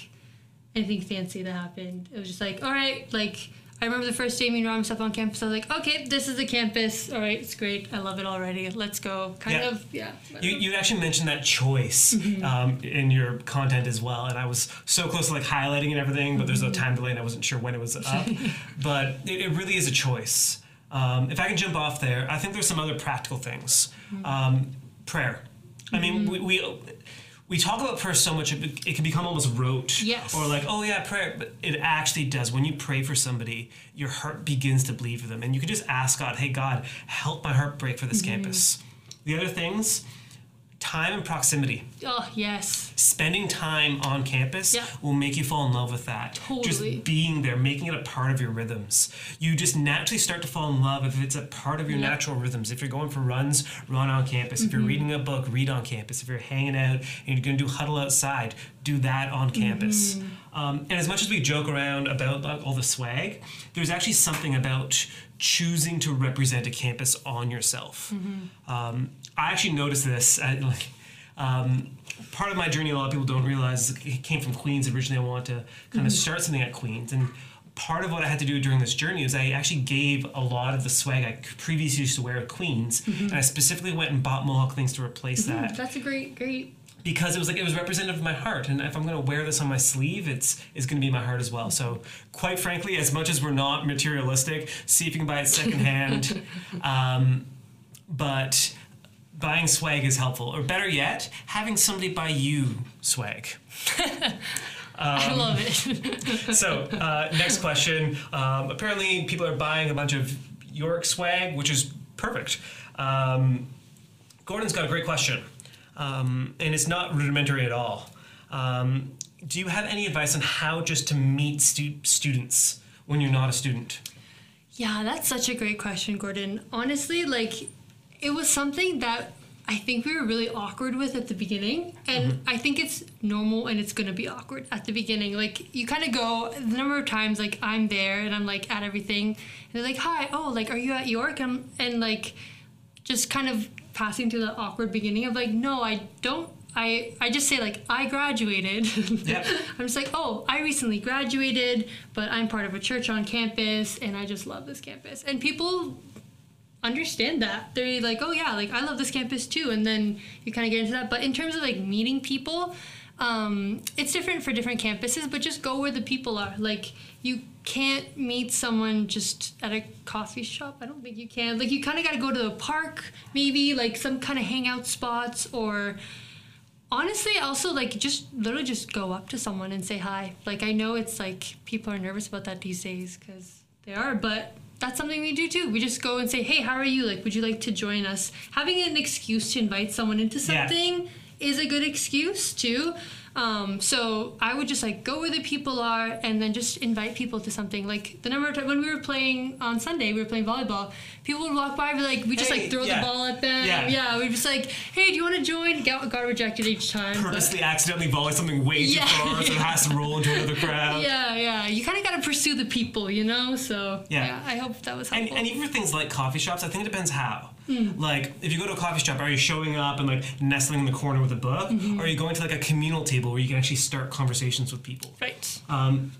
anything fancy that happened. It was just like, all right, like I remember the first day me and stuff on campus. I was like, okay, this is the campus. All right, it's great. I love it already. Let's go. Kind Yeah. of, yeah. You, you actually mentioned that choice um, in your content as well, and I was so close to like highlighting and everything, but there's no time delay, and I wasn't sure when it was up. but it, it really is a choice. Um, if I can jump off there, I think there's some other practical things. Um, prayer. I mean, we, we we talk about prayer so much it, it can become almost rote. Yes. Or like, oh yeah, prayer. But it actually does. When you pray for somebody, your heart begins to bleed for them, and you can just ask God, "Hey God, help my heart break for this campus." The other things, time and proximity. Oh yes. spending time on campus Yeah. will make you fall in love with that. Totally. Just being there, making it a part of your rhythms. You just naturally start to fall in love if it's a part of your Yeah. natural rhythms. If you're going for runs, run on campus. If you're reading a book, read on campus. If you're hanging out and you're going to do huddle outside, do that on campus. Um, and as much as we joke around about like, all the swag, there's actually something about choosing to represent a campus on yourself. Um, I actually noticed this. I, like, um, part of my journey, a lot of people don't realize, it came from Queens. Originally, I wanted to kind of start something at Queens, and part of what I had to do during this journey is I actually gave a lot of the swag I previously used to wear at Queens, and I specifically went and bought Mohawk things to replace that That's a great, great. Because it was like it was representative of my heart. And if i'm going to wear this on my sleeve it's it's going to be my heart as well. So quite frankly as much as we're not materialistic see if you can buy it secondhand. Um, but buying swag is helpful. Or better yet having somebody buy you swag. I love it. so uh, next question. Um, apparently people are buying a bunch of york swag which is perfect. Um, gordon's got a great question um, and it's not rudimentary at all um, do you have any advice on how just to meet stu- students when you're not a student Yeah, that's such a great question, Gordon. Honestly, like it was something that I think we were really awkward with at the beginning, and I think it's normal and it's gonna be awkward at the beginning. Like you kind of go the number of times like I'm there and I'm like at everything, and they're like, "Hi, oh, like are you at York?" And, and like just kind of passing through the awkward beginning of like, "No, I don't." I, I just say like I graduated. Yep. I'm just like, oh, I recently graduated, but I'm part of a church on campus, and I just love this campus. And people understand that. They're like, oh yeah, like I love this campus too. And then you kind of get into that. But in terms of like meeting people, um, it's different for different campuses. But just go where the people are. Like you can't meet someone just at a coffee shop. I don't think you can. Like you kind of got to go to the park, maybe like some kind of hangout spots or honestly also like just literally just go up to someone and say hi like i know it's like people are nervous about that these days because they are but that's something we do too we just go and say hey how are you like would you like to join us having an excuse to invite someone into Yeah. something is a good excuse too um, so I would just like go where the people are and then just invite people to something. Like the number of times when we were playing on Sunday, we were playing volleyball. People would walk by, be like, we just Hey, like throw yeah. the ball at them. Yeah. Yeah, we just like, hey, do you want to join? Got, got rejected each time. but- purposely accidentally volley something way too Yeah. far so it has to roll into another crowd Yeah, yeah. You kind of got to pursue the people, you know. So Yeah. yeah, I hope that was And, helpful. and even for things like coffee shops, I think it depends how. Hmm. Like, if you go to a coffee shop, are you showing up and like nestling in the corner with a book, Mm-hmm. or are you going to like a communal table where you can actually start conversations with people? right. Um,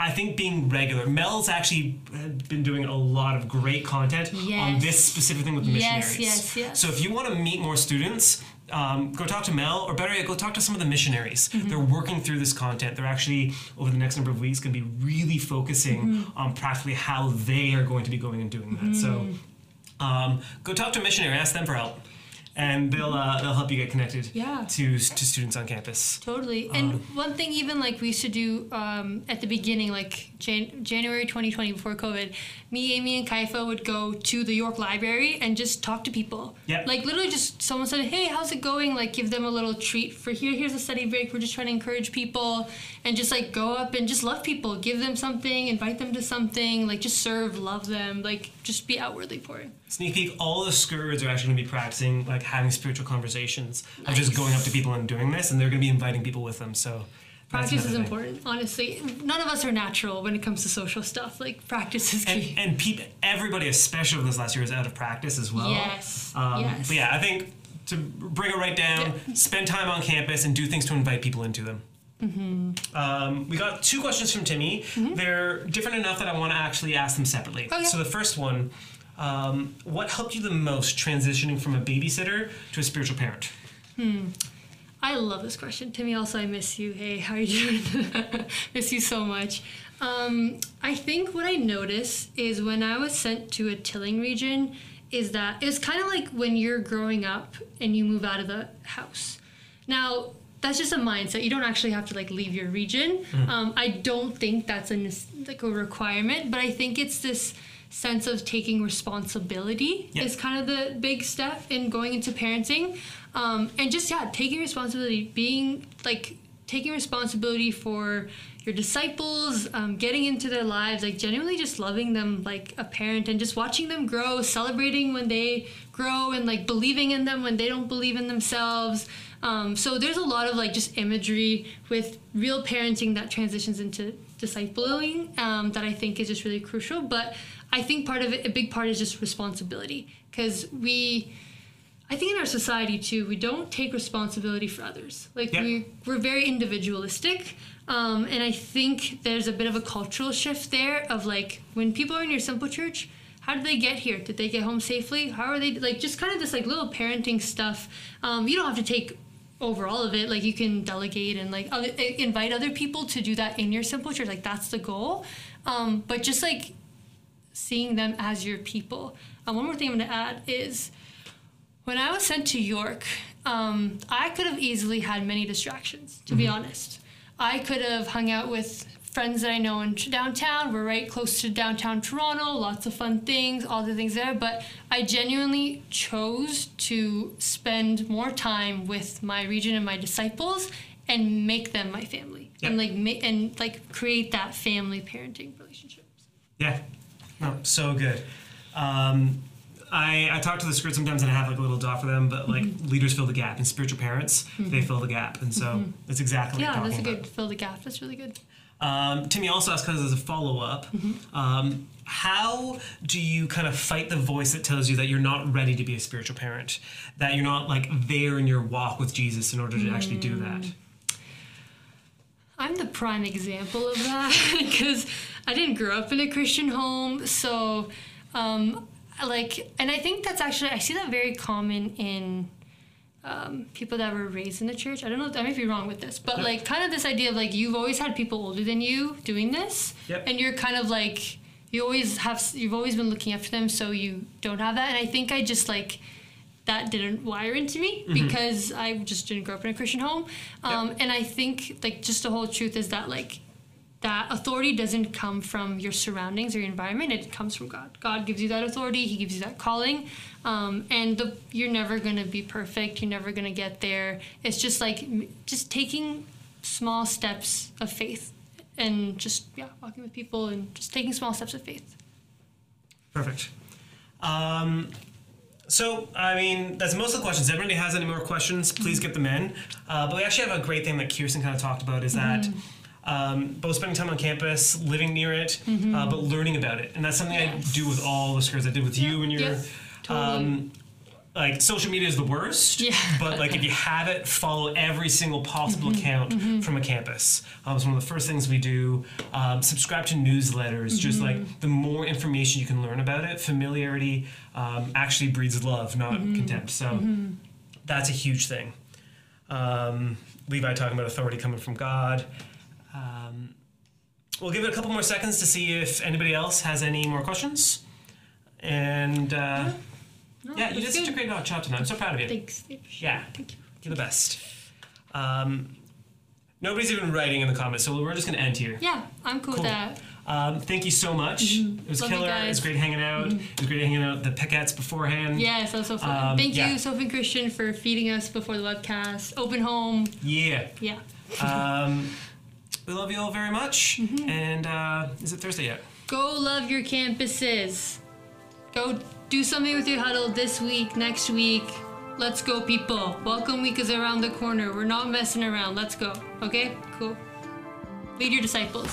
I think being regular. Mel's actually uh, been doing a lot of great content on this specific thing with the Yes, missionaries. yes, yes. yes. So if you want to meet more students, um, go talk to Mel, or better yet, go talk to some of the missionaries. Mm-hmm. They're working through this content. They're actually over the next number of weeks going to be really focusing Mm-hmm. on practically how they are going to be going and doing that. So Mm. Um, go talk to a missionary, ask them for help, and they'll uh, they'll help you get connected Yeah. to to students on campus. Totally. And one thing, even like we used to do um, at the beginning, like Jan- January 2020 before COVID, me, Amy, and Kaifa would go to the York Library and just talk to people. Yep. Like literally, just someone said, "Hey, how's it going?" Like give them a little treat for here. Here's a study break. We're just trying to encourage people and just like go up and just love people, give them something, invite them to something, like just serve, love them, like just be outwardly pouring. Sneak peek, all the Skurds are actually going to be practicing, like having spiritual conversations of just going up to people and doing this, and they're going to be inviting people with them. So Practice is thing. important, honestly. None of us are natural when it comes to social stuff. Like practice is key. And, and everybody, especially this last year, is out of practice as well. Yes, Um, yes. But yeah, I think to bring it right down, spend time on campus and do things to invite people into them. Mm-hmm. Um, we got two questions from Timmy. They're different enough that I want to actually ask them separately. Okay. So the first one, um, what helped you the most transitioning from a babysitter to a spiritual parent? Hmm. I love this question. Timmy, also, I miss you. Hey, how are you doing? miss you so much. Um, I think what I noticed is when I was sent to a tilling region, is that it's kind of like when you're growing up and you move out of the house. Now, that's just a mindset. You don't actually have to like leave your region. Um, I don't think that's a like a requirement, but I think it's this sense of taking responsibility Yeah. is kind of the big step in going into parenting. Um, and just, yeah, taking responsibility, being like taking responsibility for your disciples, um, getting into their lives, like genuinely just loving them like a parent and just watching them grow, celebrating when they grow and like believing in them when they don't believe in themselves. Um, so there's a lot of like just imagery with real parenting that transitions into discipling um, that I think is just really crucial. But I think part of it, a big part is just responsibility because we, I think in our society too, we don't take responsibility for others. Like Yeah. we we're very individualistic. Um, and I think there's a bit of a cultural shift there of like when people are in your simple church, how did they get here? Did they get home safely? How are they like just kind of this like little parenting stuff? Um, you don't have to take over all of it. Like you can delegate and like other, invite other people to do that in your simple church. Like that's the goal. Um, but just like seeing them as your people. And one more thing I'm going to add is when I was sent to York, um, I could have easily had many distractions, to be honest. I could have hung out with friends that I know in downtown. We're right close to downtown Toronto, lots of fun things, all the things there. But I genuinely chose to spend more time with my region and my disciples and make them my family and like ma- and like create that family parenting relationship. Yeah. No, so good. Um, I, I talk to the Spirit sometimes and I have like a little dot for them, but like Mm-hmm. leaders fill the gap and spiritual parents, they fill the gap. And so that's exactly Mm-hmm. Yeah, that's a good about. fill the gap. That's really good. Um, Timmy also asked because as a follow up, Mm-hmm. um, how do you kind of fight the voice that tells you that you're not ready to be a spiritual parent, that you're not like there in your walk with Jesus in order to actually do that? I'm the prime example of that because I didn't grow up in a Christian home. So, um, like, and I think that's actually, I see that very common in um, people that were raised in the church. I don't know, I might be wrong with this, but Yep. like, kind of this idea of like, you've always had people older than you doing this. Yep. And you're kind of like, you always have, you've always been looking after them, so you don't have that. And I think I just like, that didn't wire into me because I just didn't grow up in a Christian home. Um, And I think like just the whole truth is that like that authority doesn't come from your surroundings or your environment. It comes from God. God gives you that authority. He gives you that calling. Um, and the, you're never gonna be perfect. You're never gonna get there. It's just like just taking small steps of faith and just yeah walking with people and just taking small steps of faith. Perfect. Um, so, I mean, that's most of the questions. If anybody has any more questions, please get them in. Uh, but we actually have a great thing that Kirsten kind of talked about is that um, both spending time on campus, living near it, uh, but learning about it. And that's something I do with all the scores I did with you when you're. Totally. Um, like social media is the worst, Yeah. but like if you have it, follow every single possible Mm-hmm. account from a campus. Um, it's one of the first things we do. Um, subscribe to newsletters. Just Mm-hmm. like the more information you can learn about it, familiarity um, actually breeds love, not Mm-hmm. contempt. So that's a huge thing. Um, Levi talking about authority coming from God. Um, we'll give it a couple more seconds to see if anybody else has any more questions. And uh, yeah, you did such a great job tonight. I'm so proud of you. Thanks. Yeah, Thank you. you're the best. Um, nobody's even writing in the comments, so we're just gonna end here. Yeah, I'm cool, Cool. with that. Um, thank you so much. It was Love killer. It was great hanging out. It was great hanging out the Pickets beforehand. That was so fun. Um, Thank yeah. you, Sophie and Christian, for feeding us before the webcast. Open home. Yeah. Yeah. Um, we love you all very much. Mm-hmm. And uh, is it Thursday yet? Go love your campuses. Go do something with your huddle this week, next week. Let's go, people. Welcome week is around the corner. We're not messing around. Let's go. Okay? Cool. Lead your disciples.